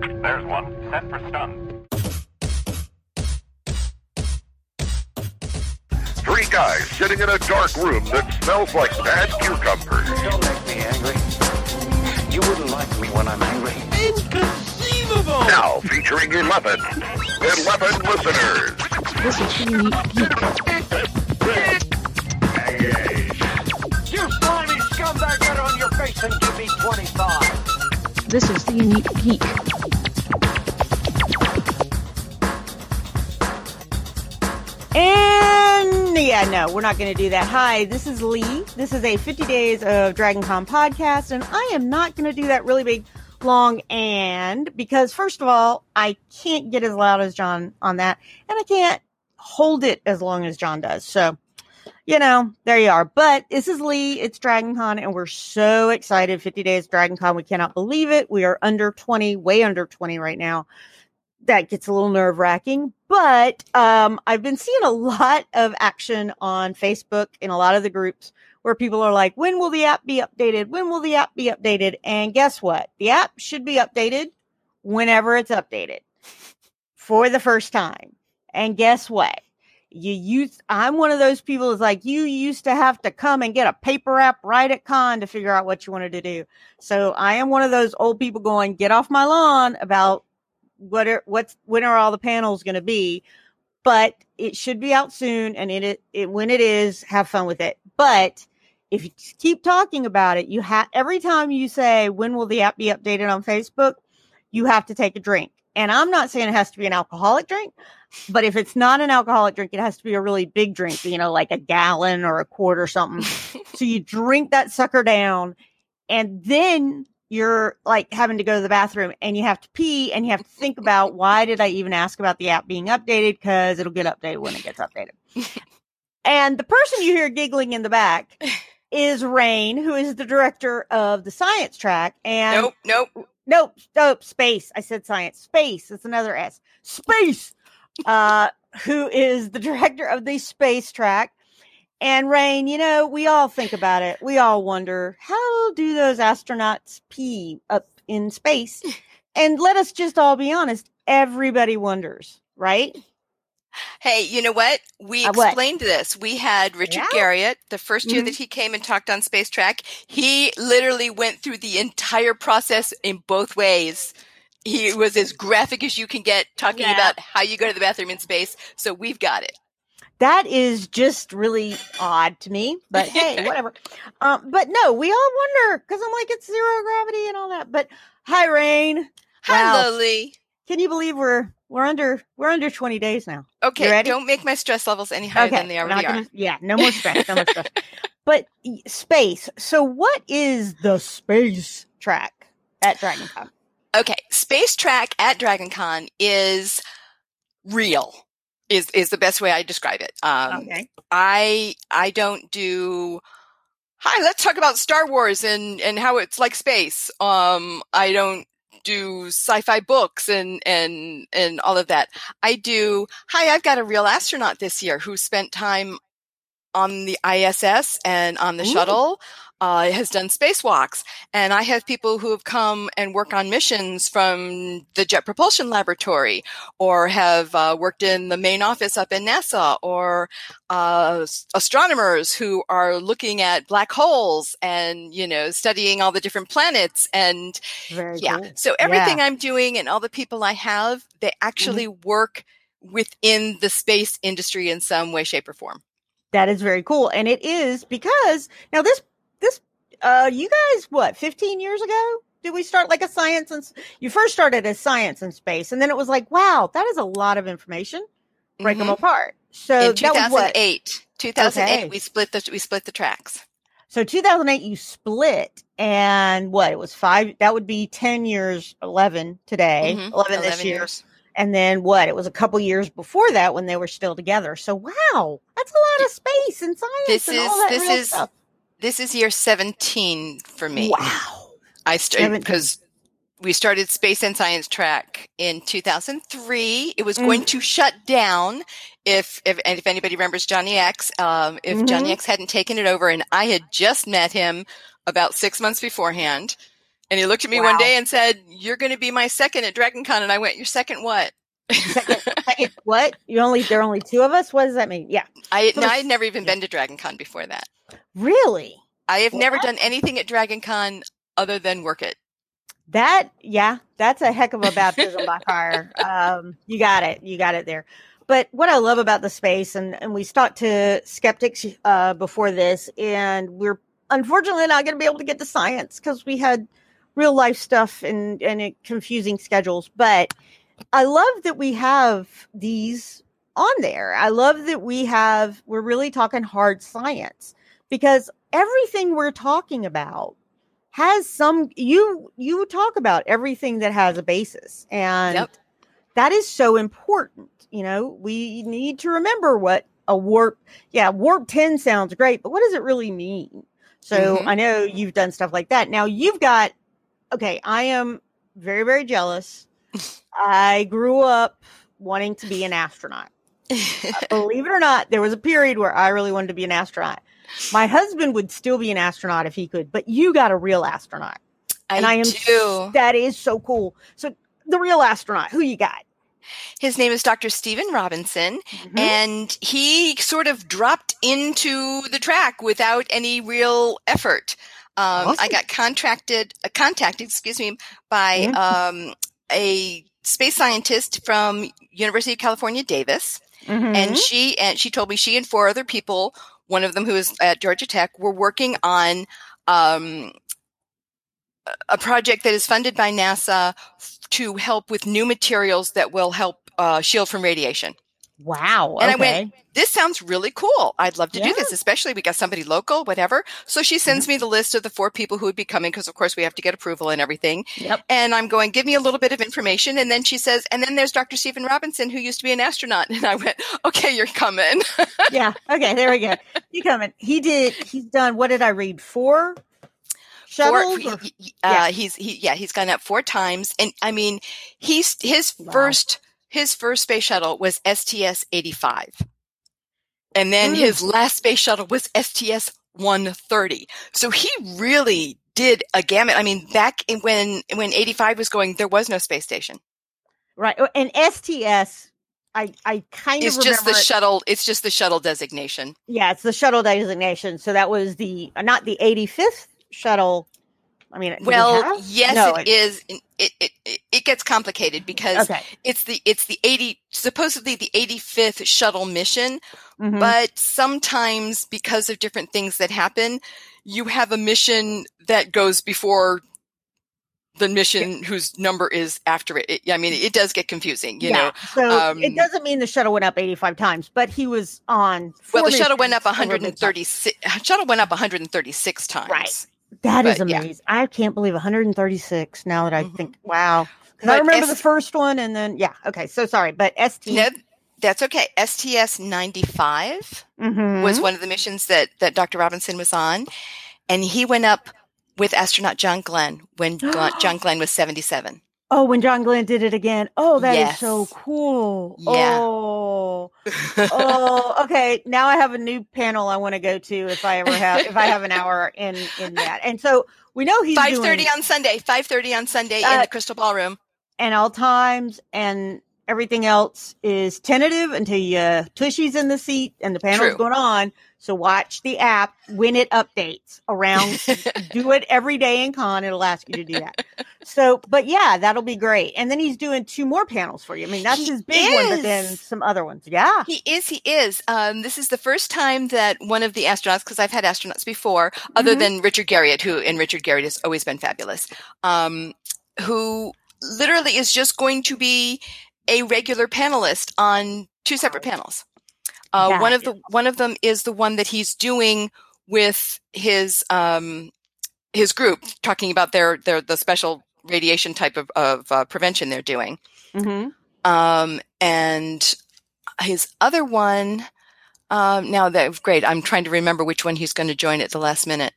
There's one. Set for stun. Three guys sitting in a dark room that smells like bad cucumbers. Don't make me angry. You wouldn't like me when I'm angry. Inconceivable! Now featuring 11. 11 listeners. This is the unique geek. You slimy scumbag, get on your face and give me 25. This is the unique geek. And yeah, no, we're not going to do that. Hi, this is Leigh. This is a 50 Days of DragonCon podcast, and I am not going to do that really big, long and because first of all, I can't get as loud as John on that, and I can't hold it as long as John does. So, you know, there you are. But this is Leigh. It's DragonCon, and we're so excited. 50 Days DragonCon. We cannot believe it. We are under 20, way under 20 right now that gets a little nerve wracking. But um, I've been seeing a lot of action on Facebook in a lot of the groups where people are like, when will the app be updated? When will the app be updated? And guess what? The app should be updated whenever it's updated for the first time. And guess what? You use, I'm one of those people is like, you used to have to come and get a paper app right at con to figure out what you wanted to do. So I am one of those old people going, get off my lawn about what are what's when are all the panels going to be? But it should be out soon and it, it when it is have fun with it. But if you keep talking about it you have every time you say when will the app be updated on facebook? you have to take a drink. And i'm not saying it has to be an alcoholic drink but if it's not an alcoholic drink it has to be a really big drink you know like a gallon or a quart or something. So you drink that sucker down and then you're like having to go to the bathroom and you have to pee and you have to think about why did I even ask about the app being updated? Because it'll get updated when it gets updated. and the person you hear giggling in the back is Rain, who is the director of the science track. And Nope, nope. nope, nope, space. I said science. Space. It's another S. Space. Uh, who is the director of the space track. And Rain, you know, we all think about it. We all wonder how do those astronauts pee up in space? And let us just all be honest. Everybody wonders, right? Hey, you know what? We Uh, what? explained this. We had Richard Yeah. Garriott the first year Mhm. that he came and talked on Space Track. He literally went through the entire process in both ways. He was as graphic as you can get talking Yeah. about how you go to the bathroom in space. So we've got it. That is just really odd to me, but hey, whatever. Um, but no, we all wonder because I'm like, it's zero gravity and all that. But hi, Rain. Hi, Wow. Lily. Can you believe we're we're under we're under 20 days now? Okay, ready? don't make my stress levels any higher than they already are. gonna- yeah, no more stress. No more stress. But space. So, what is the space track at DragonCon? Okay, Space Track at DragonCon is real. Is is the best way I describe it. Um, okay. I I don't do. Hi, let's talk about Star Wars and and how it's like space. Um, I don't do sci-fi books and and and all of that. I do. Hi, I've got a real astronaut this year who spent time on the ISS and on the Ooh. shuttle. Uh, has done spacewalks, and I have people who have come and work on missions from the Jet Propulsion Laboratory, or have uh, worked in the main office up in NASA, or uh, astronomers who are looking at black holes and you know studying all the different planets. And Very yeah cool. so everything Yeah. i'm doing and all the people i have they actually work within the space industry in some way shape or form. That is very cool, and it is because now this this uh you guys what 15 years ago did we start like a science and you first started as science and space, and then it was like wow that is a lot of information. Break them Mhm. apart. So in that was what 2008 2008 Okay. we split the we split the tracks So 2008, you split, and what? It was five. That would be 10 years, 11 today, Mhm. 11 this year. years. And then what? It was a couple years before that when they were still together. So wow, that's a lot of space and science This and is- all that this is stuff. This is year 17 for me Wow. I started because we started Space and Science Track in 2003. It was Mm. going to shut down if if and if anybody remembers Johnny X. Um, if Johnny Mhm. X hadn't taken it over, and I had just met him about six months beforehand. And he looked at me Wow. one day and said, "You're going to be my second at DragonCon." And I went, "Your second what?" Second, second, what? You only there are only two of us. What does that mean? Yeah, I So no, I had never even been to DragonCon before that. really. I have never done anything at DragonCon other than work it. That yeah, that's a heck of a baptism by fire. Um, you got it, you got it there. But what I love about the space, and and we talked to skeptics uh, before this, and we're unfortunately not going to be able to get to science because we had real life stuff and and it, confusing schedules. But I love that we have these on there. I love that we have we're really talking hard science because everything we're talking about has some you you talk about everything that has a basis and Yep. that is so important you know we need to remember what a warp yeah warp 10 sounds great but what does it really mean so Mhm. i know you've done stuff like that now you've got okay i am very very jealous i grew up wanting to be an astronaut believe it or not there was a period where i really wanted to be an astronaut my husband would still be an astronaut if he could but you got a real astronaut and I, am do. that is so cool. So the real astronaut, who you got? His name is Dr. Stephen Robinson, Mhm. and he sort of dropped into the track without any real effort. Um, I got contracted, uh, contacted, excuse me, by Yeah. um, a space scientist from University of California, Davis, Mhm. and she and she told me she and four other people, one of them who is at Georgia Tech, were working on um, a- a project that is funded by NASA to help with new materials that will help uh, shield from radiation. Wow. And I went, this sounds really cool. I'd love to Yeah. do this, especially we got somebody local, whatever. So she sends me the list of the four people who would be coming because, of course, we have to get approval and everything. Yep. And I'm going, give me a little bit of information. And then she says, and then there's Dr. Stephen Robinson, who used to be an astronaut. And I went, okay, you're coming. yeah. Okay. There we go. You coming? He did. He's done. What did I read? Four shuttles. Four, he- he- Yeah. uh, he's he yeah he's gone up four times, and I mean he's his Wow. first his first space shuttle was STS eighty five, and then Mm. his last space shuttle was STS one thirty. So he really did a gamut. I mean, back in, when when eighty five was going, there was no space station. right. Oh, And STS. I I kind It's of just the it- shuttle. It's just the shuttle designation. yeah, it's the shuttle designation. So that was the not the 85th shuttle. I mean, Well, yes, No, it is. It, it it it gets complicated because Okay. it's the it's the 80 supposedly the 85th shuttle mission Mhm. but sometimes because of different things that happen you have a mission that goes before the mission whose number is after it. It- i mean it does get confusing you know So um, it doesn't mean the shuttle went up 85 times, but he was on. well the shuttle went up missions over the 136 shuttle went up 136 times Right. That is but, yeah. amazing. I can't believe 136 now that I Mhm. think, wow. 'Cause I remember S- the first one and then, yeah. Okay. So sorry. But ST. no, that's okay sts 95 Mhm. was one of the missions that that Dr. Robinson was on, and he went up with astronaut John Glenn when John Glenn was seventy seven. Oh, when John Glenn did it again. Oh, that is Yes. so cool. Yeah. Oh. oh, okay. Now I have a new panel I want to go to if I ever have if I have an hour in in that. And so we know he's Five thirty doing on Sunday. Five thirty on Sunday in Uh, the Crystal Ballroom. and all times and everything else is tentative until you tushies in the seat and the panel's True. going on. So watch the app when it updates around. do it every day in con. It'll ask you to do that. So, but yeah, that'll be great. And then he's doing two more panels for you. I mean, that's He his big one, but then some other ones. Yeah. He is. He is. Um, this is the first time that one of the astronauts, because I've had astronauts before, other Mhm. than Richard Garriott, who and Richard Garriott has always been fabulous, um, who literally is just going to be a regular panelist on two separate panels. Uh, That one of the one of them is the one that he's doing with his um, his group, talking about their their the special radiation type of, of uh, prevention they're doing. Mm-hmm. Um, and his other one, um, now that great, I'm trying to remember which one he's going to join at the last minute.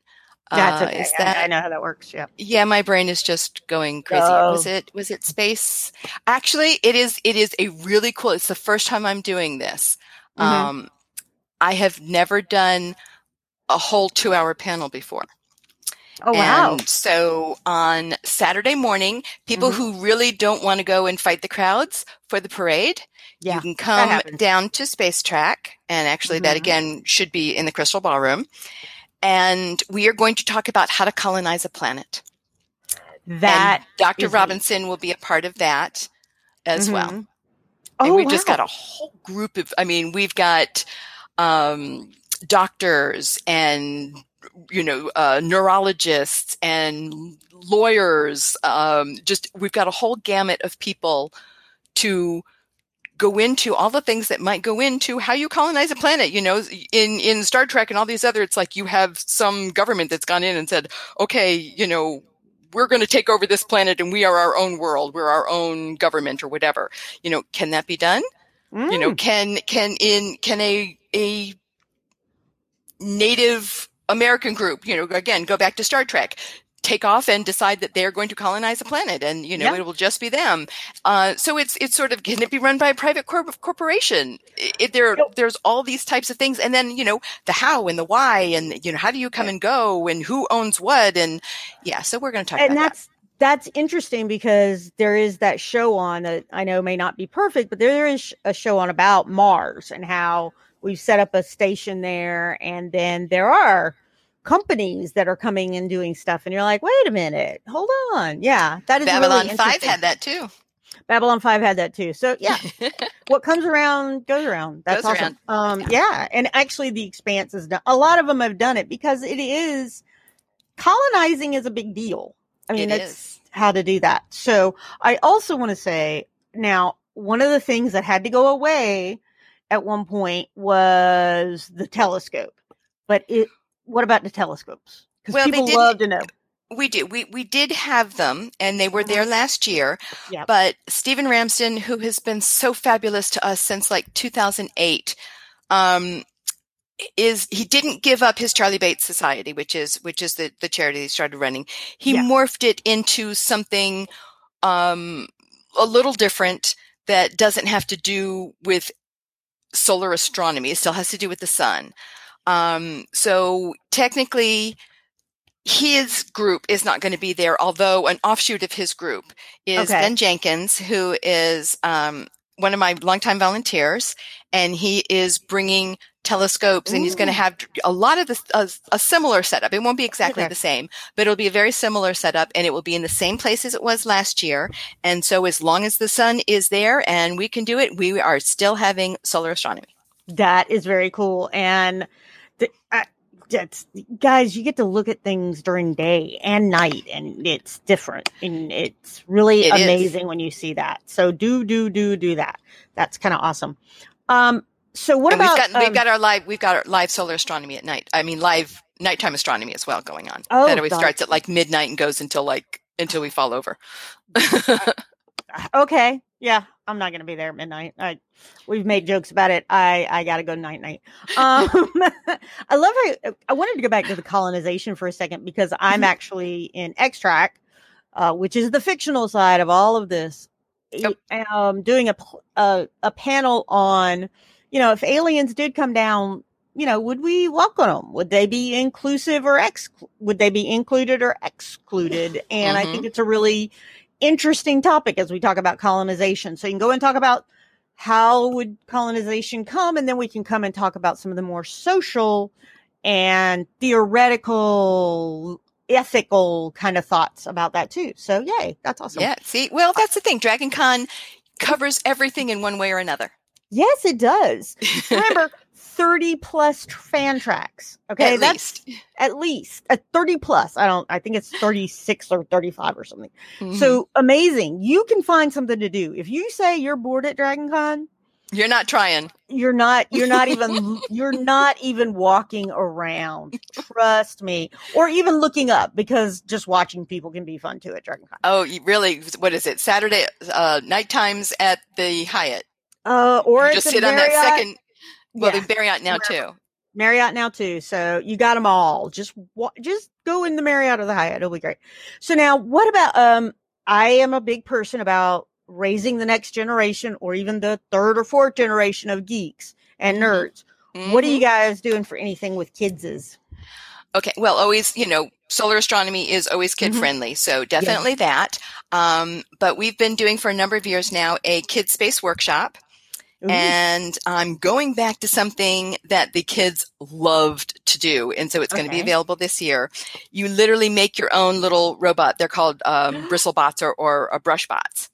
That's Uh, is I- that I know how that works. Yeah. yeah, my brain is just going crazy. Oh. Was it was it space? Actually, it is it is a really cool. It's the first time I'm doing this. Mhm. Um I have never done a whole 2-hour panel before. Oh wow. And so on Saturday morning, people Mhm. who really don't want to go and fight the crowds for the parade, yeah. you can come down to Space Track. And actually, that Mhm. again should be in the Crystal Ballroom. And we are going to talk about how to colonize a planet. That and Dr. Robinson will be a part of that as well. Mhm. And Oh, we've just got a whole group of, I mean, we've got um, doctors and, you know, uh, neurologists and lawyers. Um, just, we've got a whole gamut of people to go into all the things that might go into how you colonize a planet. You know, in, in Star Trek and all these other, it's like you have some government that's gone in and said, okay, you know, we're going to take over this planet and we are our own world. We're our own government or whatever. You know, can that be done? You know, Mm. can, can in, can a, a Native American group, you know, again, go back to Star Trek, take off and decide that they're going to colonize a planet and, you know, Yeah. it will just be them. Uh, so it's, it's sort of, can it be run by a private corp- corporation? It, it- there, there's all these types of things. And then, you know, the how and the why and, you know, how do you come and go and who owns what? And yeah, so we're going to talk and about that. that's that's interesting because there is that show on that I know may not be perfect, but there is a show on about Mars and how we've set up a station there, and then there are companies that are coming and doing stuff, and you're like, wait a minute, hold on, yeah, that is Babylon really 5 had that too. Babylon Five had that too. So yeah, what comes around goes around. That's Goes awesome. Um, yeah. and actually, the Expanse has done. A lot of them have done it because it is colonizing is a big deal. I mean, It it's is. how to do that. So I also want to say now one of the things that had to go away at one point was the telescope. But it, what about the telescopes? Because Well, they people love to know. We do. We we did have them, and they were there last year. Yep. But Stephen Ramsden, who has been so fabulous to us since like 2008, um, is he didn't give up his Charlie Bates Society, which is which is the the charity he started running. He Yeah. morphed it into something um, a little different that doesn't have to do with solar astronomy. It still has to do with the sun. Um, so technically, his group is not going to be there, although an offshoot of his group is Okay. Ben Jenkins, who is um, one of my longtime volunteers, and he is bringing telescopes, and he's going to have a lot of this, a, a similar setup. It won't be exactly Okay. the same, but it'll be a very similar setup, and it will be in the same place as it was last year. And so, as long as the sun is there and we can do it, we are still having solar astronomy. That is very cool. And that's, guys, you get to look at things during day and night, and it's different. And it's really It is. amazing when you see that. So do, do, do, do that. That's kind of awesome. Um, so what and about, we've got we've um, got our live we've got our live solar astronomy at night. I mean, live nighttime astronomy as well going on. Oh, that always God. starts at like midnight and goes until like until we fall over. Okay. Yeah. I'm not going to be there at midnight. I, we've made jokes about it. I, I got to go night night. Um, I love how I wanted to go back to the colonization for a second because I'm Mhm. actually in X-Track, uh, which is the fictional side of all of this. Yep. Um, doing a, a, a panel on, you know, if aliens did come down, you know, would we welcome them? Would they be inclusive or ex? Would they be included or excluded? And I think it's a really interesting topic as we talk about colonization. So you can go and talk about how would colonization come, and then we can come and talk about some of the more social and theoretical, ethical kind of thoughts about that too. So yay, that's awesome. Yeah. See, well, that's the thing. Dragon Con covers everything in one way or another. Yes, it does. Remember, 30 plus fan tracks. Okay. At that's least. at least a 30 plus. I don't, I think it's 36 or 35 or something. Mhm. So amazing. You can find something to do. If you say you're bored at Dragon Con, you're not trying. you're not you're not even you're not even walking around trust me or even looking up because just watching people can be fun too at dragon con Oh, really? What is it? Saturday uh, night times at the Hyatt. uh or You just the sit on that second. Well, Yeah, the Marriott now wherever. too. marriott now too so you got them all just just go in the marriott or the hyatt it'll be great so now what about um i am a big person about raising the next generation or even the third or fourth generation of geeks and Mhm. nerds what are you guys doing for anything with kidses Okay. Well, always, you know, solar astronomy is always kid friendly. So definitely that. Um, but we've been doing for a number of years now a kid space workshop. Ooh. And I'm going back to something that the kids loved to do. And so it's going to be available this year. You literally make your own little robot. They're called um, bristle bots or, or uh, brush bots.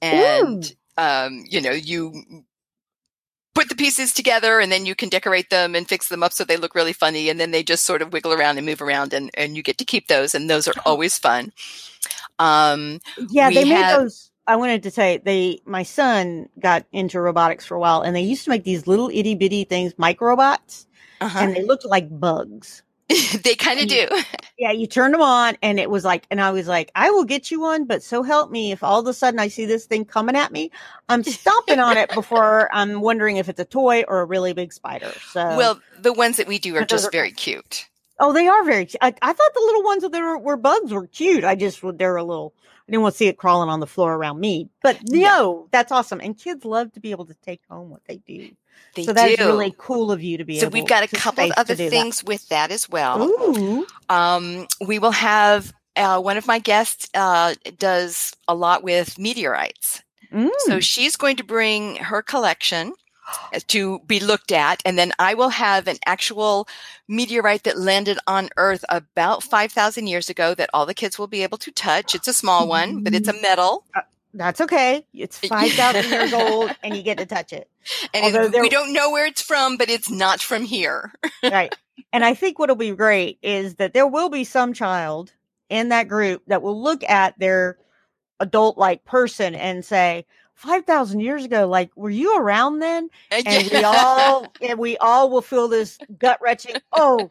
And, um, you know, you put the pieces together and then you can decorate them and fix them up so they look really funny. And then they just sort of wiggle around and move around and, and you get to keep those. And those are always fun. Um, Yeah, they made those. I wanted to say they. My son got into robotics for a while, and they used to make these little itty bitty things, microbots, uh-huh. and they looked like bugs. they kind of do. Yeah, you turned them on, and it was like, and I was like, I will get you one, but so help me, if all of a sudden I see this thing coming at me, I'm stomping on it before I'm wondering if it's a toy or a really big spider. So, Well, the ones that we do are just are very cute. oh, they are very. I, I thought the little ones that were, were bugs were cute. I just they're a little. I didn't want to see it crawling on the floor around me. But no, that's awesome, and kids love to be able to take home what they do. They so that's do. really cool of you to be so we've got a couple of other do that. things with that as well. Um, we will have uh, one of my guests uh, does a lot with meteorites. Mm. So she's going to bring her collection to be looked at, and then I will have an actual meteorite that landed on Earth about 5,000 years ago that all the kids will be able to touch. It's a small one, but it's a mm-hmm. metal. Uh, that's okay. It's five thousand years old, and you get to touch it. And it, there- we don't know where it's from, but it's not from here. right. And I think what'll be great is that there will be some child in that group that will look at their adult like person and say, 5,000 years ago, like, were you around then? And we all, and we all will feel this gut wrenching. Oh,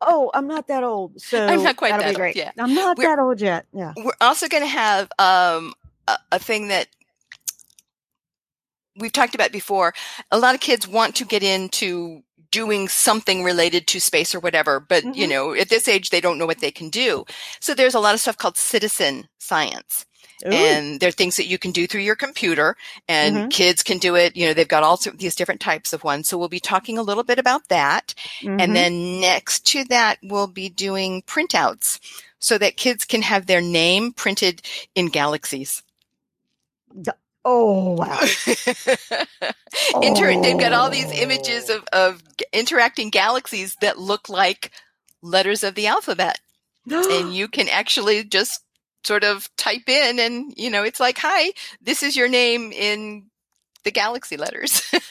oh, I'm not that old. So I'm not quite that'll that be old, great. yeah. I'm not We're- that old yet. Yeah. We're also going to have um, a, a thing that we've talked about before. A lot of kids want to get into doing something related to space or whatever, but you Mhm. know, at this age, they don't know what they can do. So there's a lot of stuff called citizen science. Ooh. And there are things that you can do through your computer and Mhm. kids can do it. You know, they've got all these different types of ones. So we'll be talking a little bit about that. Mhm. And then next to that, we'll be doing printouts so that kids can have their name printed in galaxies. oh, wow. Inter- they've got all these Oh. images of, of interacting galaxies that look like letters of the alphabet. and you can actually just sort of type in and, you know, it's like, hi, this is your name in the galaxy letters.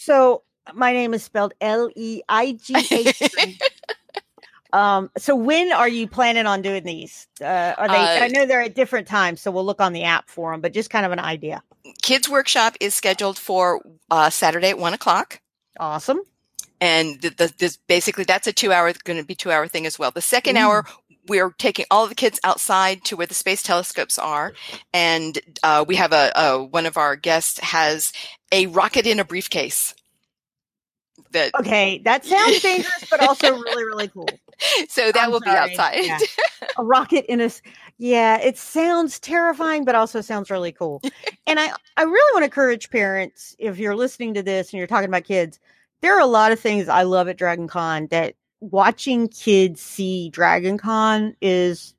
So my name is spelled L E I G H. Um. So when are you planning on doing these? Uh, are they? Uh, I know they're at different times, so we'll look on the app for them. But just kind of an idea. Kids Workshop is scheduled for uh, Saturday at one o'clock. Awesome. and the, the, this basically that's a two hour going to be two hour thing as well the second Mm. hour we're taking all of the kids outside to where the space telescopes are and uh, we have a, a one of our guests has a rocket in a briefcase that Okay, that sounds dangerous, but also really, really cool. so that I'm will be outside Yeah. A rocket in a Yeah, it sounds terrifying, but also sounds really cool. And I, I really want to encourage parents if you're listening to this and you're talking about kids. There are a lot of things I love at Dragon Con that watching kids see Dragon Con is.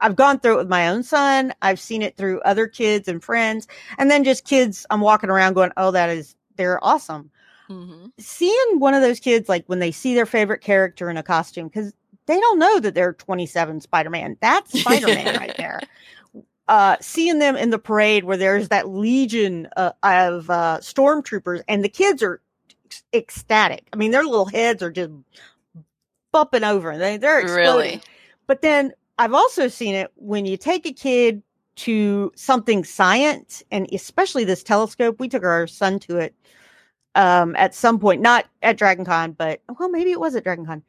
I've gone through it with my own son. I've seen it through other kids and friends, and then just kids. I'm walking around going, "Oh, that is they're awesome." Mhm. seeing one of those kids like when they see their favorite character in a costume because they don't know that they're 27 spider-man that's spider-man right there uh seeing them in the parade where there's that legion uh, of uh stormtroopers and the kids are ec- ecstatic i mean their little heads are just bumping over they, they're exploding. really but then i've also seen it when you take a kid to something science and especially this telescope we took our son to it um at some point not at dragon con but well maybe it was at dragon con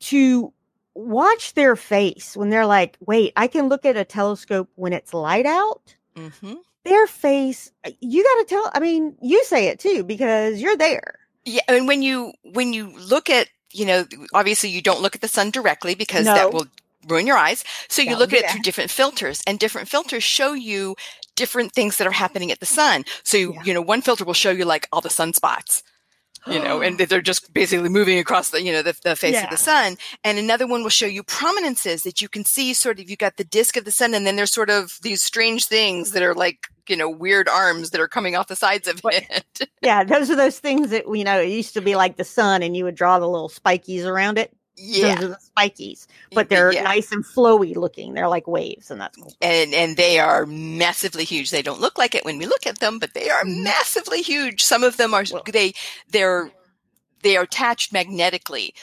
to watch their face when they're like wait i can look at a telescope when it's light out? Hmm their face uh, you got to tell i mean you say it too because you're there. Yeah and when you when you look at you know obviously you don't look at the sun directly because No. that will ruin your eyes so you look at it through different filters and different filters show you different things that are happening at the sun so you, Yeah. you know one filter will show you like all the sunspots you know, and they're just basically moving across the, you know, the, the face Yeah. of the sun. And another one will show you prominences that you can see sort of, you got the disk of the sun and then there's sort of these strange things that are like, you know, weird arms that are coming off the sides of it. Yeah, those are those things that you know. It used to be like the sun, and you would draw the little spikies around it. yeah. Those are the spikies, but they're Yeah. nice and flowy looking. They're like waves, and that's cool. and and they are massively huge. They don't look like it when we look at them, but they are Mhm. massively huge. Some of them are Well- they they're they are attached magnetically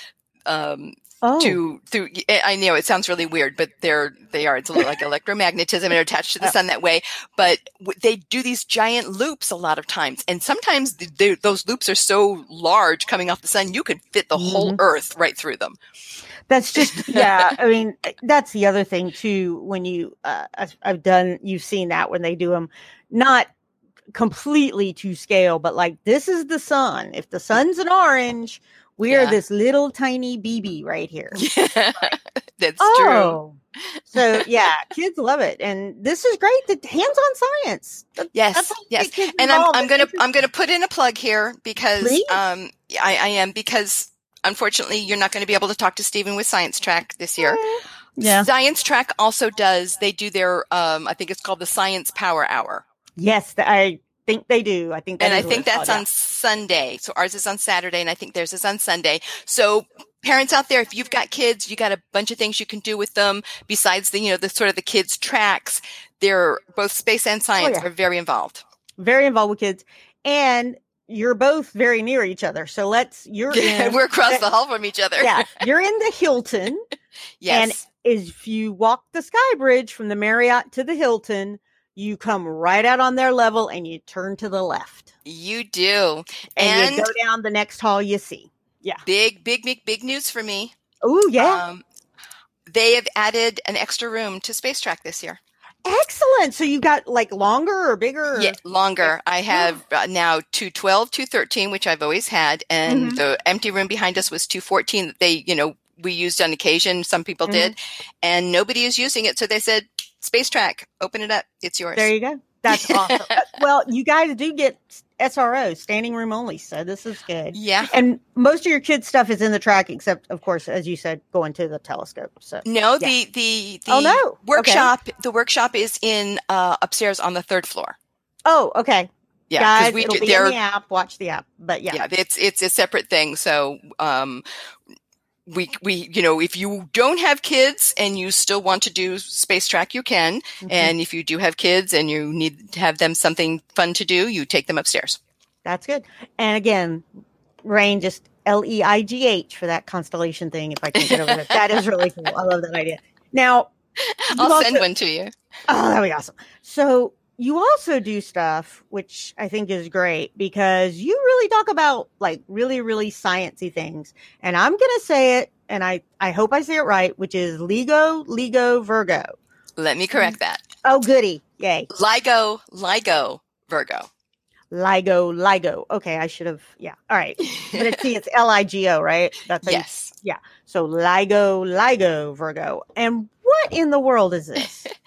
um, Oh, to through. I know it sounds really weird, but they're they are. It's a little like electromagnetism and attached to the sun that way. But they do these giant loops a lot of times, and sometimes they, those loops are so large coming off the sun, you could fit the whole Mhm. Earth right through them. that's just yeah. I mean, that's the other thing too. When you, uh, I've done, you've seen that when they do them, not completely to scale, but like this is the sun. If the sun's an orange, we are this little tiny BB right here. Yeah, That's true. Oh, so yeah, kids love it, and this is great. The hands-on science. That- Yes, that's how you yes. and I'm. I'm gonna. I'm gonna put in a plug here because Please. um I, I am because unfortunately you're not going to be able to talk to Stephen with Science Track this year. Yeah. Science Track also does they do their um I think it's called the Science Power Hour. Yes, I think they do. I think, that and I think that's on Sunday. So ours is on Saturday, and I think theirs is on Sunday. So parents out there, if you've got kids, you got a bunch of things you can do with them besides the you know the sort of the kids tracks. They're both space and oh, science Oh, yeah. are very involved. very involved with kids, and you're both very near each other. So let's you're in. We're across the hall from each other. yeah, you're in the Hilton. yes. And if you do. level And, you turn to the left. You do. And you go down the next hall you see. Yeah. Big, big, big, big news for me. Oh yeah, Um, they have added an extra room to Space Track this year. excellent. So you got like longer or bigger? or- Yeah, longer. I have uh, now 212, 213, which I've always had, and Mhm. the empty room behind us was 214 that they, you know, we used on occasion. Some people did, and nobody is using it. So they said, Space Track, open it up. It's yours. There you go. That's awesome. Uh, well, you guys do get SRO, standing room only. So this is good. yeah. And most of your kids' stuff is in the track, except, of course, as you said, going to the telescope. So No, Yeah. the, the, the Oh, no. Okay. workshop, the workshop is in, uh, upstairs on the third floor. oh, okay, Yeah. guys, we it'll do, be in the app. Watch the app. But yeah, yeah, it's it's a separate thing. So um, we we you know if you don't have kids and you still want to do space track, you can. Mhm. And if you do have kids and you need to have them something fun to do, you take them upstairs. that's good. And again, Rain just L E I G H for that constellation thing. If I can get over it, that is really cool. I love that idea. Now, I'll also- send one to you. Oh, that'd be awesome. So you also do stuff which I think is great because you really talk about like really, really sciency things. And I'm gonna say it, and I I hope I say it right, which is LIGO, LIGO, Virgo. Let me correct mm. that. Oh, goody! Yay! LIGO, LIGO, Virgo. LIGO, LIGO. Okay, I should have. Yeah. All right. But it's see, it's L I G O, right? That's you- yes. so LIGO, LIGO, Virgo. And what in the world is this?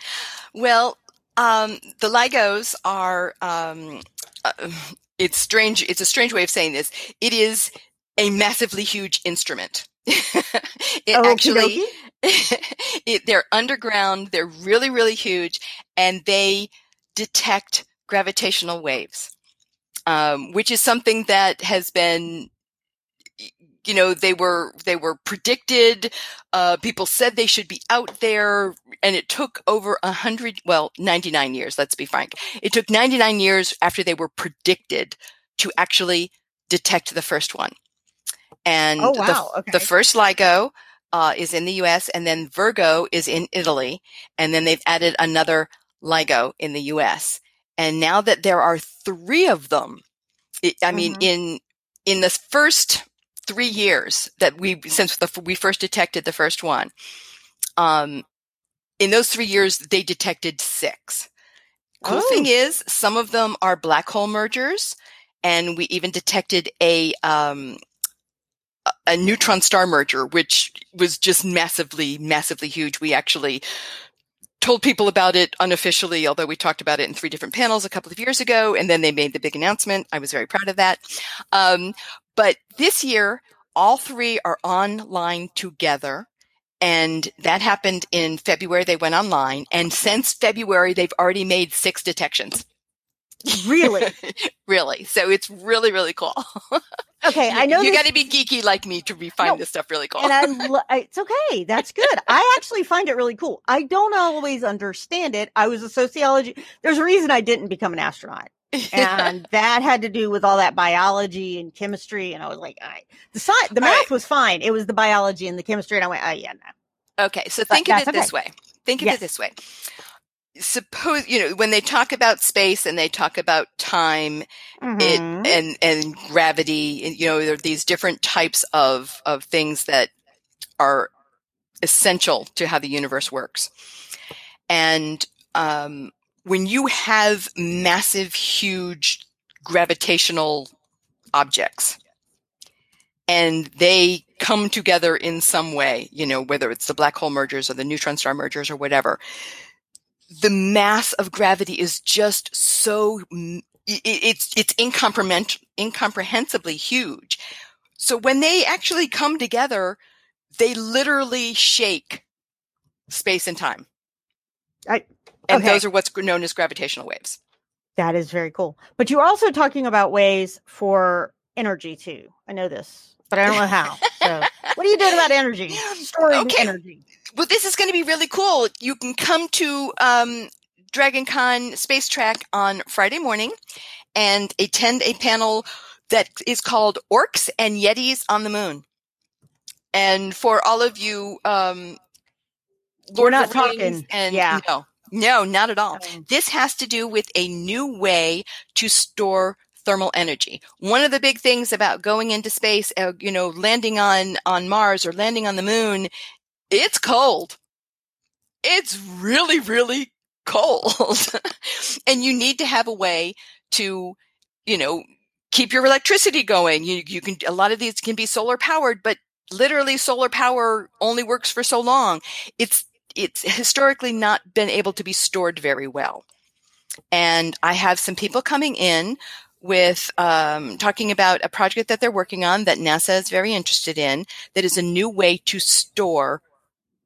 Well, um, the LIGOs are. Um, uh, it's strange. It's a strange way of saying this. It is a massively huge instrument. it Okie actually, it, they're underground. They're really, really huge, and they detect gravitational waves, um, which is something that has been. You know, they were they were predicted. Uh, people said they should be out there and it took over a hundred, well, 99 years, let's be frank. It took 99 years after they were predicted to actually detect the first one. And Oh, the, wow. Okay. the first LIGO uh, is in the US and then Virgo is in Italy. And then they've added another LIGO in the US. And now that there are three of them, it, I mean, Mhm. in, in the first three years that we, since the, we first detected the first one, um, in those three years, they detected six. Cool Oh. thing is, some of them are black hole mergers, and we even detected a um, a- a neutron star merger, which was just massively, massively huge. We actually told people about it unofficially, although we talked about it in three different panels a couple of years ago, and then they made the big announcement. I was very proud of that. Um, But this year, all three are online together. And that happened in February. They went online. And since February, they've already made six detections. Really? really. So it's really, really cool. Okay, I know you got to be geeky like me to be find No, this stuff really cool. and I, lo- I- it's okay. That's good. I actually find it really cool. I don't always understand it. I was a sociology. There's a reason I didn't become an astronaut. And that had to do with all that biology and chemistry. And I was like, I, the science, the All math right. was fine. It was the biology and the chemistry. And I went, oh yeah, no. Okay, so But think of it that's this way. Think of Yes. it this way. Suppose you know when they talk about space and they talk about time, Mhm. it and and gravity. and, You know, there are these different types of of things that are essential to how the universe works. And um, when you have massive, huge gravitational objects, and they come together in some way, you know, whether it's the black hole mergers or the neutron star mergers or whatever, the mass of gravity is just so, it's, it's incomprehensibly huge. So when they actually come together, they literally shake space and time. I- and okay. those are what's known as gravitational waves. That is very cool. But you're also talking about ways for energy too. I know this, but I don't know how. So, what are you doing about energy? Storing Okay. energy. well, this is going to be really cool. You can come to um, Dragon Con Space Track on Friday morning and attend a panel that is called Orcs and Yetis on the Moon. And for all of you, um, We're not of the Rings talking- And yeah. no, no, not at all. Um, This has to do with a new way to store thermal energy. One of the big things about going into space, uh, you know, landing on on Mars or landing on the moon, it's cold. It's really really cold. and you need to have a way to, you know, keep your electricity going. You you can a lot of these can be solar powered, but literally solar power only works for so long. It's it's historically not been able to be stored very well. And I have some people coming in with um, talking about a project that they're working on that NASA is very interested in that is a new way to store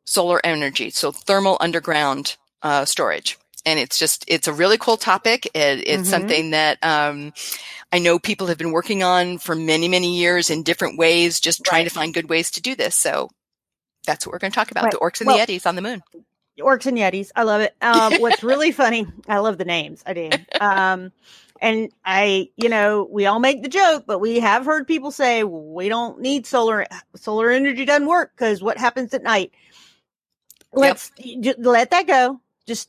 solar energy, so thermal underground uh, storage. And it's just, it's a really cool topic. It, it's Mhm. something that um, I know people have been working on for many, many years in different ways, just trying to find good ways to do this. So that's what we're going to talk about Right. the orcs and Well- the Yetis on the moon. Orcs and Yetis. I love it. Um, what's really funny, I love the names. I do. Um, and I, you know, we all make the joke, but we have heard people say we don't need solar. Solar energy doesn't work because what happens at night? Let's ju- let that go. Just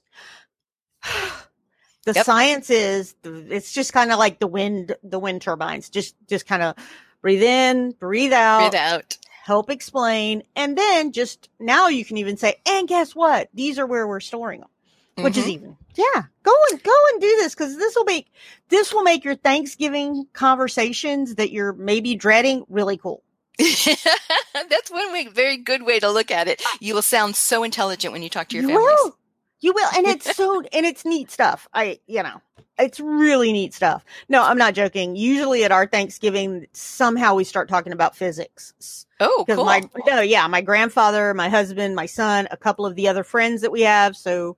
the Yep. science is it's just kind of like the wind, the wind turbines. Just just kind of breathe in, breathe out, Breathe out. Help explain, and then just now you can even say, and guess what? These are where we're storing them, which is Mhm. even yeah. Go and go and do this because this will make this will make your Thanksgiving conversations that you're maybe dreading really cool. That's one way, very good way to look at it. You will sound so intelligent when you talk to your you families. will, you will, and it's so and it's neat stuff. I you know. It's really neat stuff. No, I'm not joking. Usually at our Thanksgiving, somehow we start talking about physics. Oh, because cool. my no, yeah, my grandfather, my husband, my son, a couple of the other friends that we have. So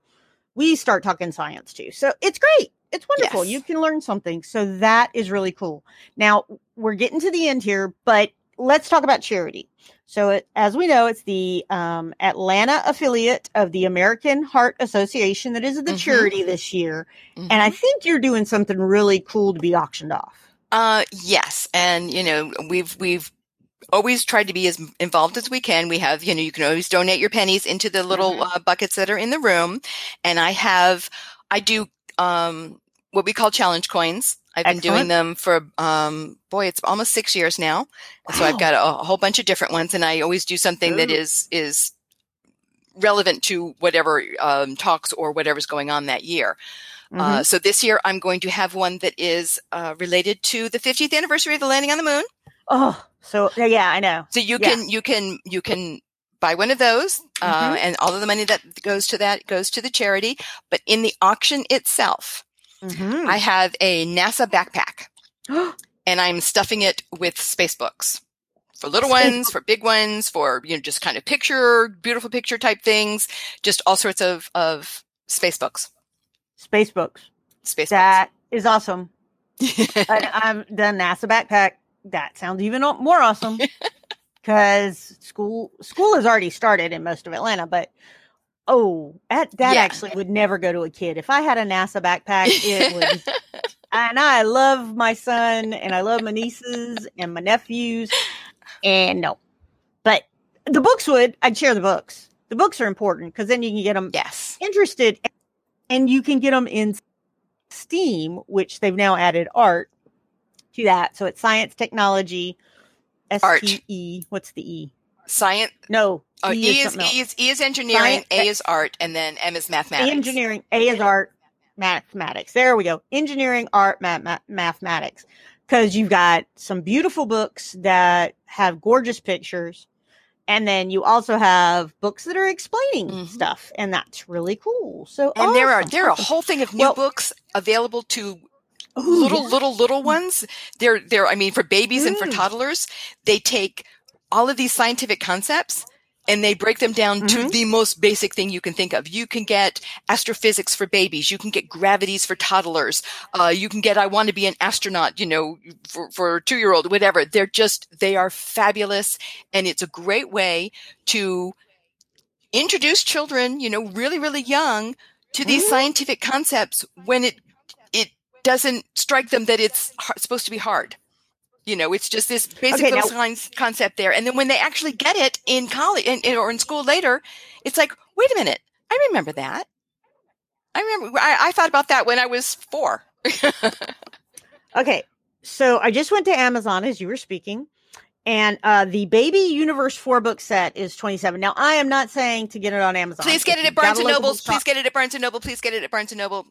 we start talking science too. So it's great. It's wonderful. Yes. You can learn something. So that is really cool. Now we're getting to the end here, but let's talk about charity. So it, as we know, it's the um, Atlanta affiliate of the American Heart Association that is the Mhm. charity this year. Mhm. And I think you're doing something really cool to be auctioned off. Uh, yes, and you know we've we've always tried to be as involved as we can. We have you know you can always donate your pennies into the little Mhm. uh, buckets that are in the room, and I have I do um what we call challenge coins. I've been doing them for um boy it's almost six years now, and so I've got a, a whole bunch of different ones, and I always do something that Ooh. is is relevant to whatever um, talks or whatever's going on that year. Mm-hmm. Uh, so this year I'm going to have one that is uh, related to the 50th anniversary of the landing on the moon. oh, so yeah, I know. So you Yeah. can you can you can buy one of those, uh, Mhm. and all of the money that goes to that goes to the charity. But in the auction itself, Mhm. I have a NASA backpack, and I'm stuffing it with space books for little Space ones, for big ones, for you know just kind of picture, beautiful picture type things, just all sorts of of space books. Space books. Space books. That is awesome. and I'm the NASA backpack. That sounds even more awesome because school school has already started in most of Atlanta. But oh, that that Yeah. actually would never go to a kid. If I had a NASA backpack, it would. and I love my son, and I love my nieces and my nephews, and no, but the books would. I'd share the books. The books are important because then you can get them yes. interested and you can get them in steam which they've now added art to that so it's science technology Art. s-t-e what's the e Science. no Oh, e, e, is, e is E is engineering, Science- A is art, and then M is mathematics. engineering a is art mathematics there we go engineering art math, math, mathematics because you've got some beautiful books that have gorgeous pictures and then you also have books that are explaining Mhm. stuff and that's really cool so And there are there are a whole thing of new Well- books available to Ooh, little yeah. little little ones. They're they're I mean for babies and for toddlers, they take all of these scientific concepts and they break them down to Mhm. the most basic thing you can think of. You can get astrophysics for babies. You can get gravities for toddlers. Uh, you can get I want to be an astronaut, you know, for, for a two year old, whatever. They're just, they are fabulous. And it's a great way to introduce children, you know, really, really young to these Mhm. scientific concepts when it, it doesn't strike them that it's har- supposed to be hard. You know, it's just this basic Okay, little now- concept there. And then when they actually get it in college in, in- or in school later, it's like, wait a minute, I remember that. I remember, I, I thought about that when I was four. Okay, so I just went to Amazon as you were speaking, and uh, the Baby Universe four book set is twenty seven. Now, I am not saying to get it on Amazon. Please get it at Barnes and Noble. Please get it at Barnes and Noble. Please get it at Barnes and Noble.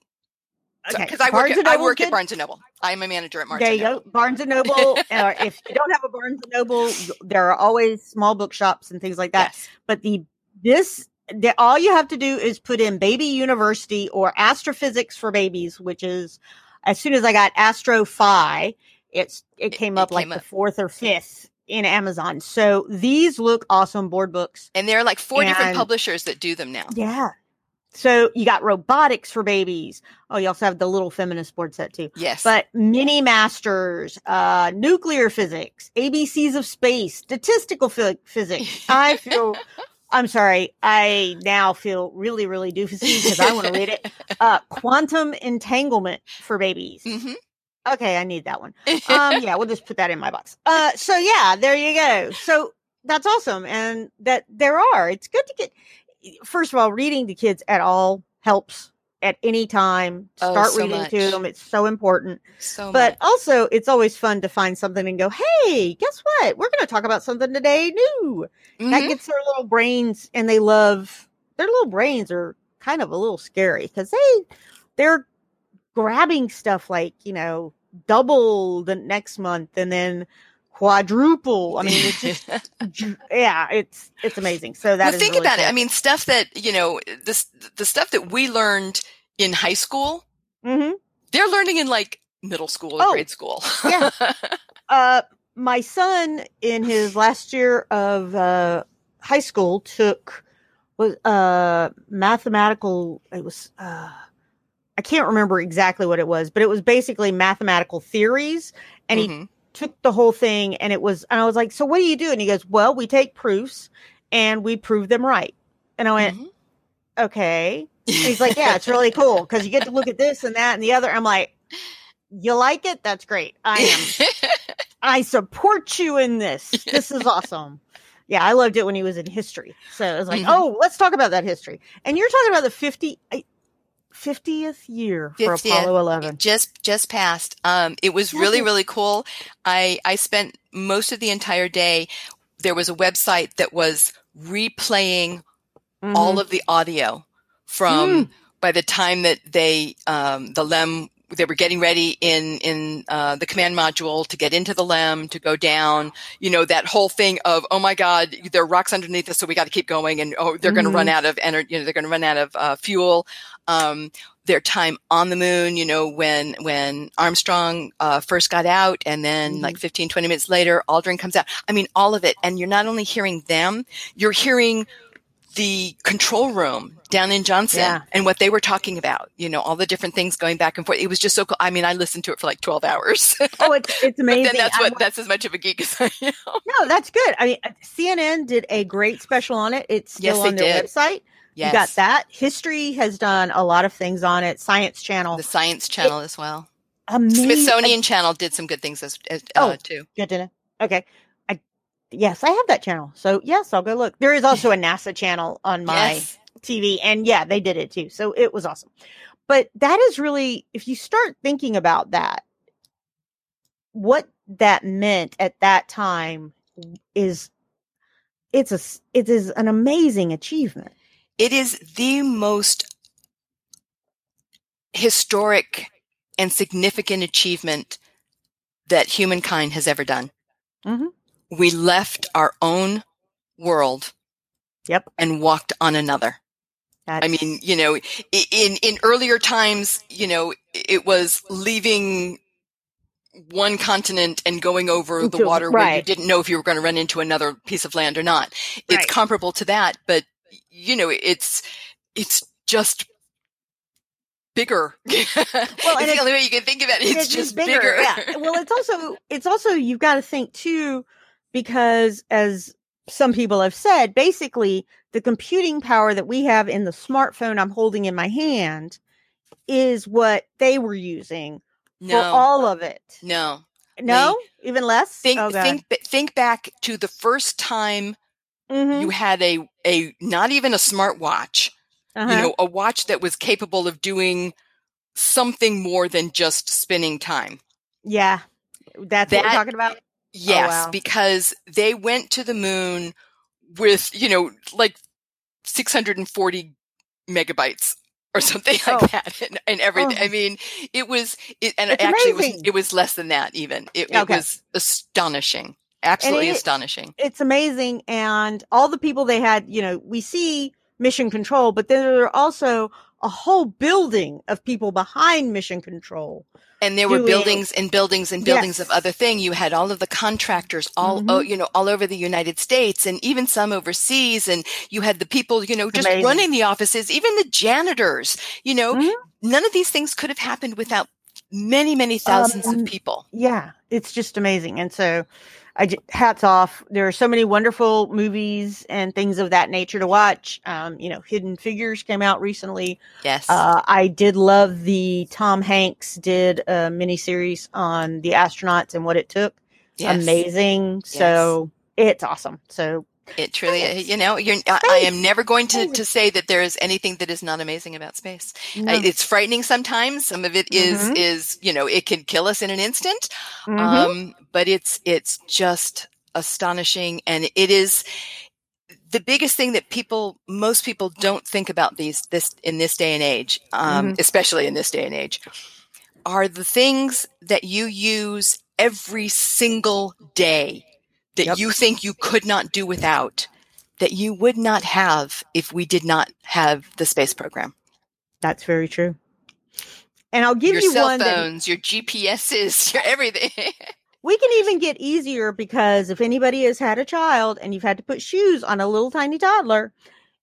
Uh, okay, Because I work, at, I work at. Barnes and Noble. I am a manager at Barnes There and you Noble. go, Barnes and Noble. or if you don't have a Barnes and Noble, there are always small bookshops and things like that. Yes. But the this the, all you have to do is put in Baby University or Astrophysics for Babies, which is as soon as I got Astrophi, it's it It- came it up like came the up. fourth or fifth in Amazon. So these look awesome board books. And there are like four different publishers that do them now. Yeah. So you got robotics for babies. Oh, you also have the little feminist board set too. Yes. But mini masters, uh, nuclear physics, ABCs of space, statistical phy- physics. I feel, I'm sorry, I now feel really, really doofusy because I want to read it. Uh, quantum entanglement for babies. hmm Okay, I need that one. Um, yeah, we'll just put that in my box. Uh, so yeah, there you go. So that's awesome, and that there are. It's good to get. First of all, reading to kids at all helps at any time. Oh, Start so reading much. to them. It's so important. so But much. also, it's always fun to find something and go, "Hey, guess what? We're going to talk about something today new." That Mhm. gets their little brains, and they love their little brains are kind of a little scary because they they're grabbing stuff like you know double the next month and then quadruple. I mean, it's just yeah, it's it's amazing. So that well, think really about it. I mean, stuff that you know, this the stuff that we learned in high school, Mhm. they're learning in like middle school or Oh, grade school. yeah. uh, my son in his last year of uh, high school took was uh mathematical. It was uh, I can't remember exactly what it was, but it was basically mathematical theories, and he Mhm. Took the whole thing and it was and I was like, "So what do you do?" And he goes, "Well, we take proofs and we prove them right." And I went, Mhm. "Okay." And he's like, "Yeah, it's really cool because you get to look at this and that and the other." I'm like, "You like it? That's great. I am. I support you in this. This is awesome." Yeah, I loved it when he was in history. So it was like, Mhm. "Oh, let's talk about that history." And you're talking about the 50 I- 50th year for Apollo 11. just just passed. Um, it was really really cool. I I spent most of the entire day. There was a website that was replaying all Mhm. of the audio from by the time that they um, the LEM they were getting ready in in uh, the command module to get into the lem to go down you know that whole thing of oh my god there are rocks underneath us so we got to keep going and oh they're going to run out of energy you know they're going to run out of uh, fuel. Um, their time on the moon you know when when armstrong uh, first got out and then Mhm. like 15 20 minutes later aldrin comes out. I mean all of it and you're not only hearing them you're hearing the control room down in Johnson Yeah. and what they were talking about, you know, all the different things going back and forth. It was just so cool. I mean, I listened to it for like 12 hours. Oh, it's it's amazing. then that's I what, that's as much of a geek as I am. no, that's good. I mean, uh, CNN did a great special on it. It's still Yes, on their did. website. Yes. You got that. History has done a lot of things on it. Science Channel, The Science Channel as well. amazing. Smithsonian Channel did some good things as, as uh, Oh. too. Good to know. Okay. Yes, I have that channel. So yes, I'll go look. There is also a NASA channel on my Yes. TV, and yeah, they did it too. So it was awesome. But that is really, if you start thinking about that, what that meant at that time is, it's a it is an amazing achievement. It is the most historic and significant achievement that humankind has ever done. Mhm. We left our own world Yep. and walked on another. That's, I mean, you know, in in earlier times, you know, it was leaving one continent and going over the water where you didn't know if you were going to run into another piece of land or not. It's Right. comparable to that, but you know, it's it's just bigger. well, it's the it's- only way you can think about it. It's, just bigger. Yeah. Well, it's also it's also you've got to think too, because as some people have said, basically the computing power that we have in the smartphone I'm holding in my hand is what they were using for all of it. no. No, even less. Think oh, think think back to the first time Mhm. you had a a not even a smartwatch. Uh-huh. you know, a watch that was capable of doing something more than just spinning time. yeah, that's what that- we're talking about. Oh, yes, wow. because they went to the moon with, you know, like 640 megabytes or something like Oh. that and, and everything. Oh. I mean, it was, it, and actually it was, it was less than that even. It, it was astonishing. Absolutely it- astonishing. it's amazing and all the people they had you know we see mission control but then there are also a whole building of people behind mission control And there were buildings and buildings and buildings of other thing. You had all of the contractors all, Mhm. oh, you know, all over the United States and even some overseas. And you had the people, you know, just Amazing. running the offices, even the janitors, you know, Mhm. none of these things could have happened without many, many thousands Um, of people. yeah it's just amazing and so i j- hats off. There are so many wonderful movies and things of that nature to watch. Um you know hidden figures came out recently. Yes. uh i did love the tom hanks did a mini series on the astronauts and what it took. Yes. amazing. So it's awesome. So It truly, Space. you know, you're, I, I am never going to, to say that there is anything that is not amazing about space. no. It's frightening sometimes. Some of it is Mhm. is, you know, it can kill us in an instant. Mhm. um, but it's it's just astonishing and it is the biggest thing that people most people don't think about these this in this day and age um, especially in this day and age are the things that you use every single day that Yep. you think you could not do without that you would not have if we did not have the space program That's very true. And I'll give your you cell one that phones your gps's your everything we can even get easier because if anybody has had a child and you've had to put shoes on a little tiny toddler,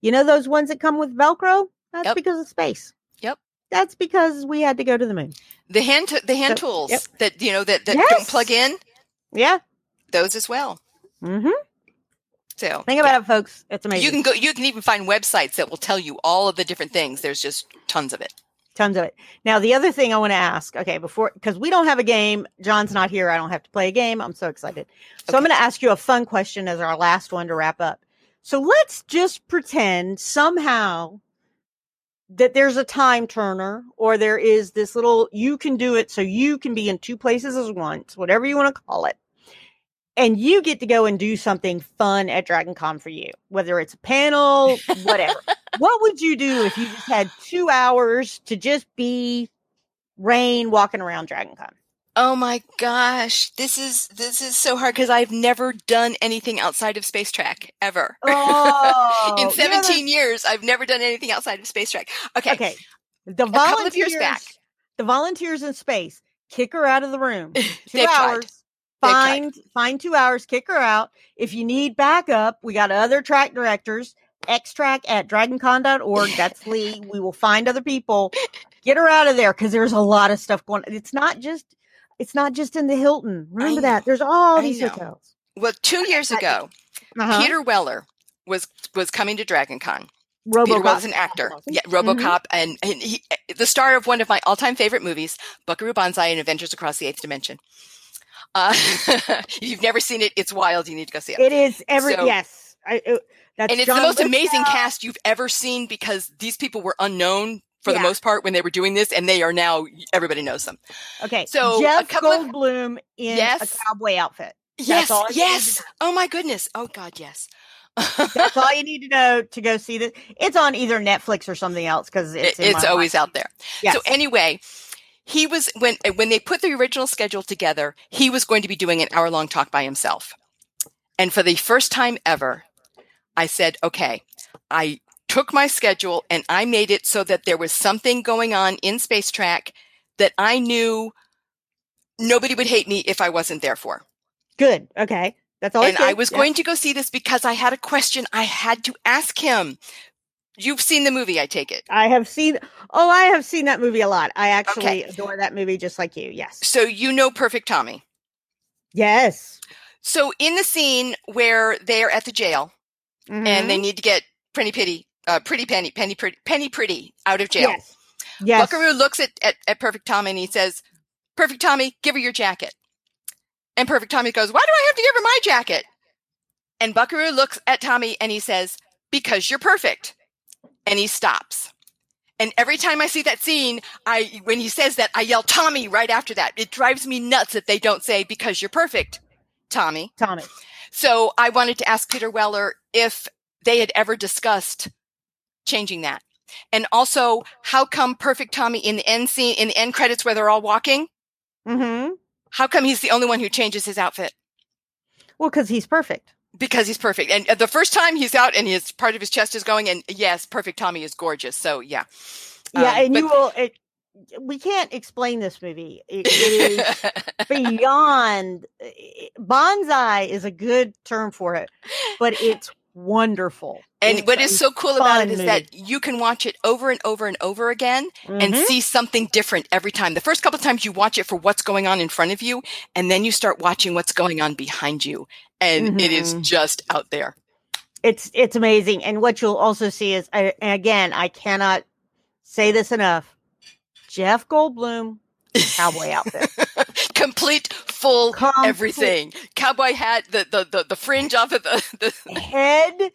you know those ones that come with Velcro? That's Yep. because of space. Yep. That's because we had to go to the moon. the hand t- the hand So- tools yep. that you know that, that Yes. don't plug in Yeah. those as well Mm-hmm. so Think about it, folks. It's amazing. you can go you can even find websites that will tell you all of the different things there's just tons of it Tons of it. Now, the other thing I want to ask, okay, before, because we don't have a game, John's not here. I don't have to play a game. I'm so excited. So I'm going to ask you a fun question as our last one to wrap up. So let's just pretend somehow that there's a time turner or there is this little, you can do it so you can be in two places at once, whatever you want to call it. And you get to go and do something fun at Dragon Con for you, whether it's a panel, whatever what would you do if you just had two hours to just be Rain walking around Dragon Con. Oh my gosh, this is this is so hard because I've never done anything outside of Space Track ever. Oh, In you know 17 years, I've never done anything outside of Space Track. Okay. Okay. The volunteers, back. the volunteers in space kick her out of the room. Two hours. Tried. Find find two hours, kick her out. If you need backup, we got other track directors. Xtrack at dragoncon.org. That's Leigh. We will find other people. Get her out of there because there's a lot of stuff going. It's not just it's not just in the Hilton. Remember that. There's all these hotels. Well, two years ago, Uh-huh. Peter Weller was was coming to DragonCon. RoboCop. Peter Weller's an actor. Yeah, RoboCop, and, and he, the star of one of my all-time favorite movies, Buckaroo Banzai and Adventures Across the Eighth Dimension. Uh, if you've never seen it, it's wild. You need to go see it. It is every So- yes. I, it, that's and it's John the most amazing cast you've ever seen because these people were unknown for Yeah. the most part when they were doing this, and they are now everybody knows them. Okay, So, a Jeff couple of- Goldblum in Yes. a cowboy outfit. Yes, all yes. Oh my goodness. Oh God, yes. That's all you need to know to go see this. It's on either Netflix or something else because it's It- it's always life. out there. Yes. So anyway, he was when when they put the original schedule together, he was going to be doing an hour long talk by himself. And for the first time ever, I said, "Okay, I took my schedule and I made it so that there was something going on in Space Track that I knew nobody would hate me if I wasn't there for." Good. Okay, that's all. and I was Yeah. going to go see this because I had a question I had to ask him. You've seen the movie, I take it. I have seen. Oh, I have seen that movie a lot. I actually Okay. adore that movie just like you. Yes. So you know Perfect Tommy. Yes. So in the scene where they're at the jail and Mhm. they need to get Pretty Pitty, uh, Pretty Penny, Penny Pretty, Penny Pretty out of jail. Yes. Yes. Buckaroo looks at, at, at Perfect Tommy and he says, Perfect Tommy, give her your jacket. And Perfect Tommy goes, Why do I have to give her my jacket? And Buckaroo looks at Tommy and he says, Because you're perfect. And he stops. And every time I see that scene, I when he says that, I yell Tommy right after that. It drives me nuts that they don't say because you're perfect, Tommy. Tommy. So I wanted to ask Peter Weller if they had ever discussed changing that. And also, how come Perfect Tommy in the end scene, in the end credits where they're all walking, Mm-hmm. how come he's the only one who changes his outfit? Well, because he's perfect. Because he's perfect. And uh, the first time he's out and his part of his chest is going, and yes, Perfect Tommy is gorgeous. So yeah. Yeah, Um, and but- you will. It, we can't explain this movie. It, it is beyond. Bonsai is a good term for it, but it's wonderful. and It's what is so cool about it is movie. that you can watch it over and over and over again and Mhm. see something different every time. The first couple of times you watch it for what's going on in front of you, and then you start watching what's going on behind you, and it is Mhm. just out there. it's it's amazing and what you'll also see is I, again i cannot say this enough jeff goldblum cowboy outfit Complete, full, Complete. everything. Cowboy hat, the, the the the fringe off of the, the head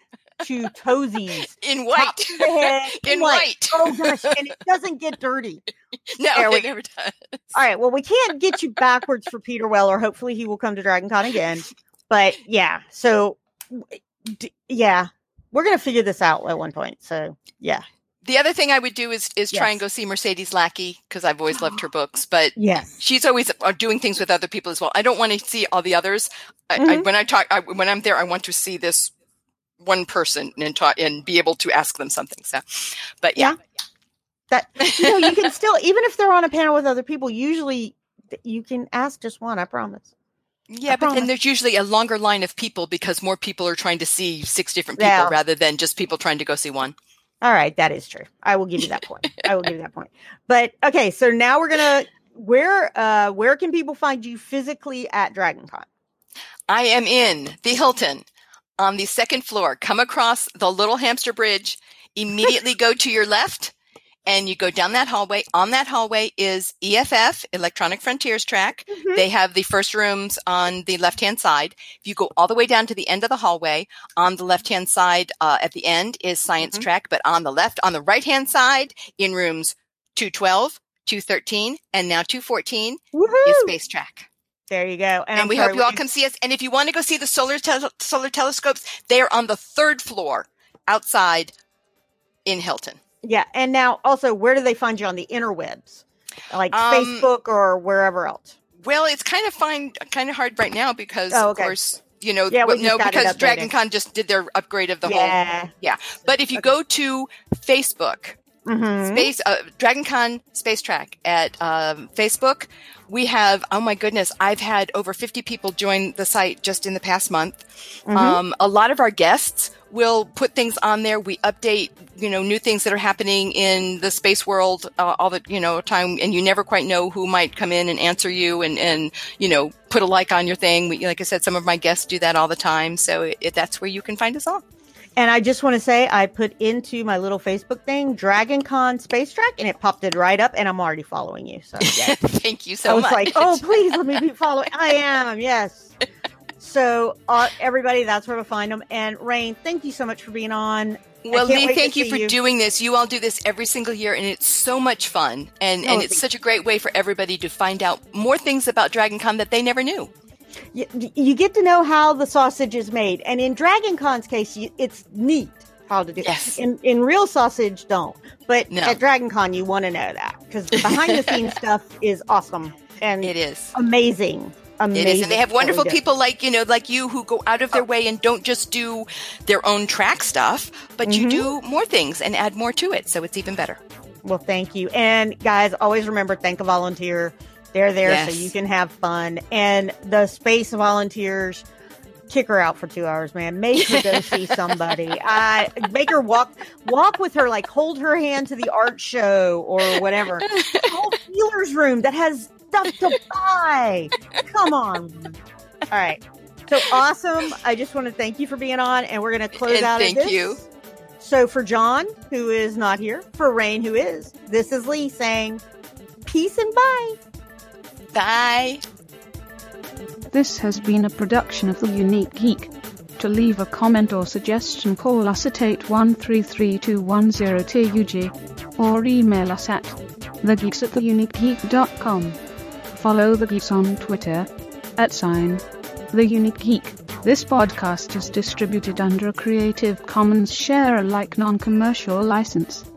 to toesies in white, to head in white. oh gosh and it doesn't get dirty No, There it never does. all right well we can't get you backwards for peter weller hopefully he will come to dragon con again but yeah so d- yeah we're gonna figure this out at one point so yeah The other thing I would do is is try and go see Mercedes Lackey because I've always loved her books, but yes she's always uh, doing things with other people as well. I don't want to see all the others. I, I, Mhm. when I talk, I, when I'm there, I want to see this one person and talk and be able to ask them something. So, but yeah, that you know you can still even if they're on a panel with other people usually you can ask just one i promise yeah, but promise. then there's usually a longer line of people because more people are trying to see six different people Yeah. rather than just people trying to go see one. all right that is true i will give you that point i will give you that point but okay so now we're gonna where uh where can people find you physically at dragon con I am in the Hilton on the second floor. Come across the little hamster bridge, immediately go to your left, and you go down that hallway. On that hallway is EFF, Electronic Frontiers Track. Mhm. They have the first rooms on the left hand side. If you go all the way down to the end of the hallway, on the left hand side uh, at the end is Science Mhm. Track, but on the left, on the right hand side, in rooms 212, 213, and now 214 is Space Track there you go and, I'm we sorry, hope you all come see us. And if you want to go see the solar tel- solar telescopes, they are on the third floor outside in Hilton. Yeah and now also where do they find you on the interwebs like Um, Facebook or wherever else? Well, it's kind of fine, kind of hard right now because, Oh, of course, you know, Yeah, we well, just no, because. Dragon Con just did their upgrade of the whole. yeah. Yeah. But if you go to Facebook, Mhm. Space uh, Dragon Con Space Track at um, Facebook, we have oh my goodness, I've had over fifty people join the site just in the past month. Mm-hmm. Um, a lot of our guests will put things on there. We update, you know, new things that are happening in the space world uh, all the you know time, and you never quite know who might come in and answer you, and and you know put a like on your thing. We, like I said, some of my guests do that all the time, so it, that's where you can find us all. And I just want to say, I put into my little Facebook thing Dragon Con Space Track, and it popped it right up, and I'm already following you. So yeah. Thank you so much. I was much. like, oh, please let me be following. I am, yes. So, uh, everybody, that's where to find them. And Rain, thank you so much for being on. Well, Leigh, thank you for you. doing this. You all do this every single year, and it's so much fun. And, Oh, and it's such a great way for everybody to find out more things about Dragon Con that they never knew. You, you get to know how the sausage is made, and in Dragon Con's case, you, it's neat how to do. Yes. In in real sausage, don't. But No. at Dragon Con, you want to know that because the behind the scenes stuff is awesome and It is. amazing. Amazing. It is. And they have wonderful people like, you know, like you who go out of their way and don't just do their own track stuff, but you Mm-hmm. do more things and add more to it. So it's even better. Well, thank you. And guys, always remember thank a volunteer. They're there Yes. so you can have fun. And the space volunteers, kick her out for two hours, man. Make her go see somebody. I make her walk walk with her, like hold her hand to the art show or whatever. Whole dealer's room that has stuff to buy. Come on. All right. So awesome. I just want to thank you for being on, and we're gonna close And out. of thank this. you. So for John, who is not here, for Rain, who is, this is Leigh saying peace and bye. Bye. This has been a production of The Unique Geek. To leave a comment or suggestion, call us at 813-210-2UG or email us at thegeeks at theuniquegeek.com. Follow The Geeks on Twitter at sign The Unique Geek. This podcast is distributed under a Creative Commons Share Alike non-commercial license.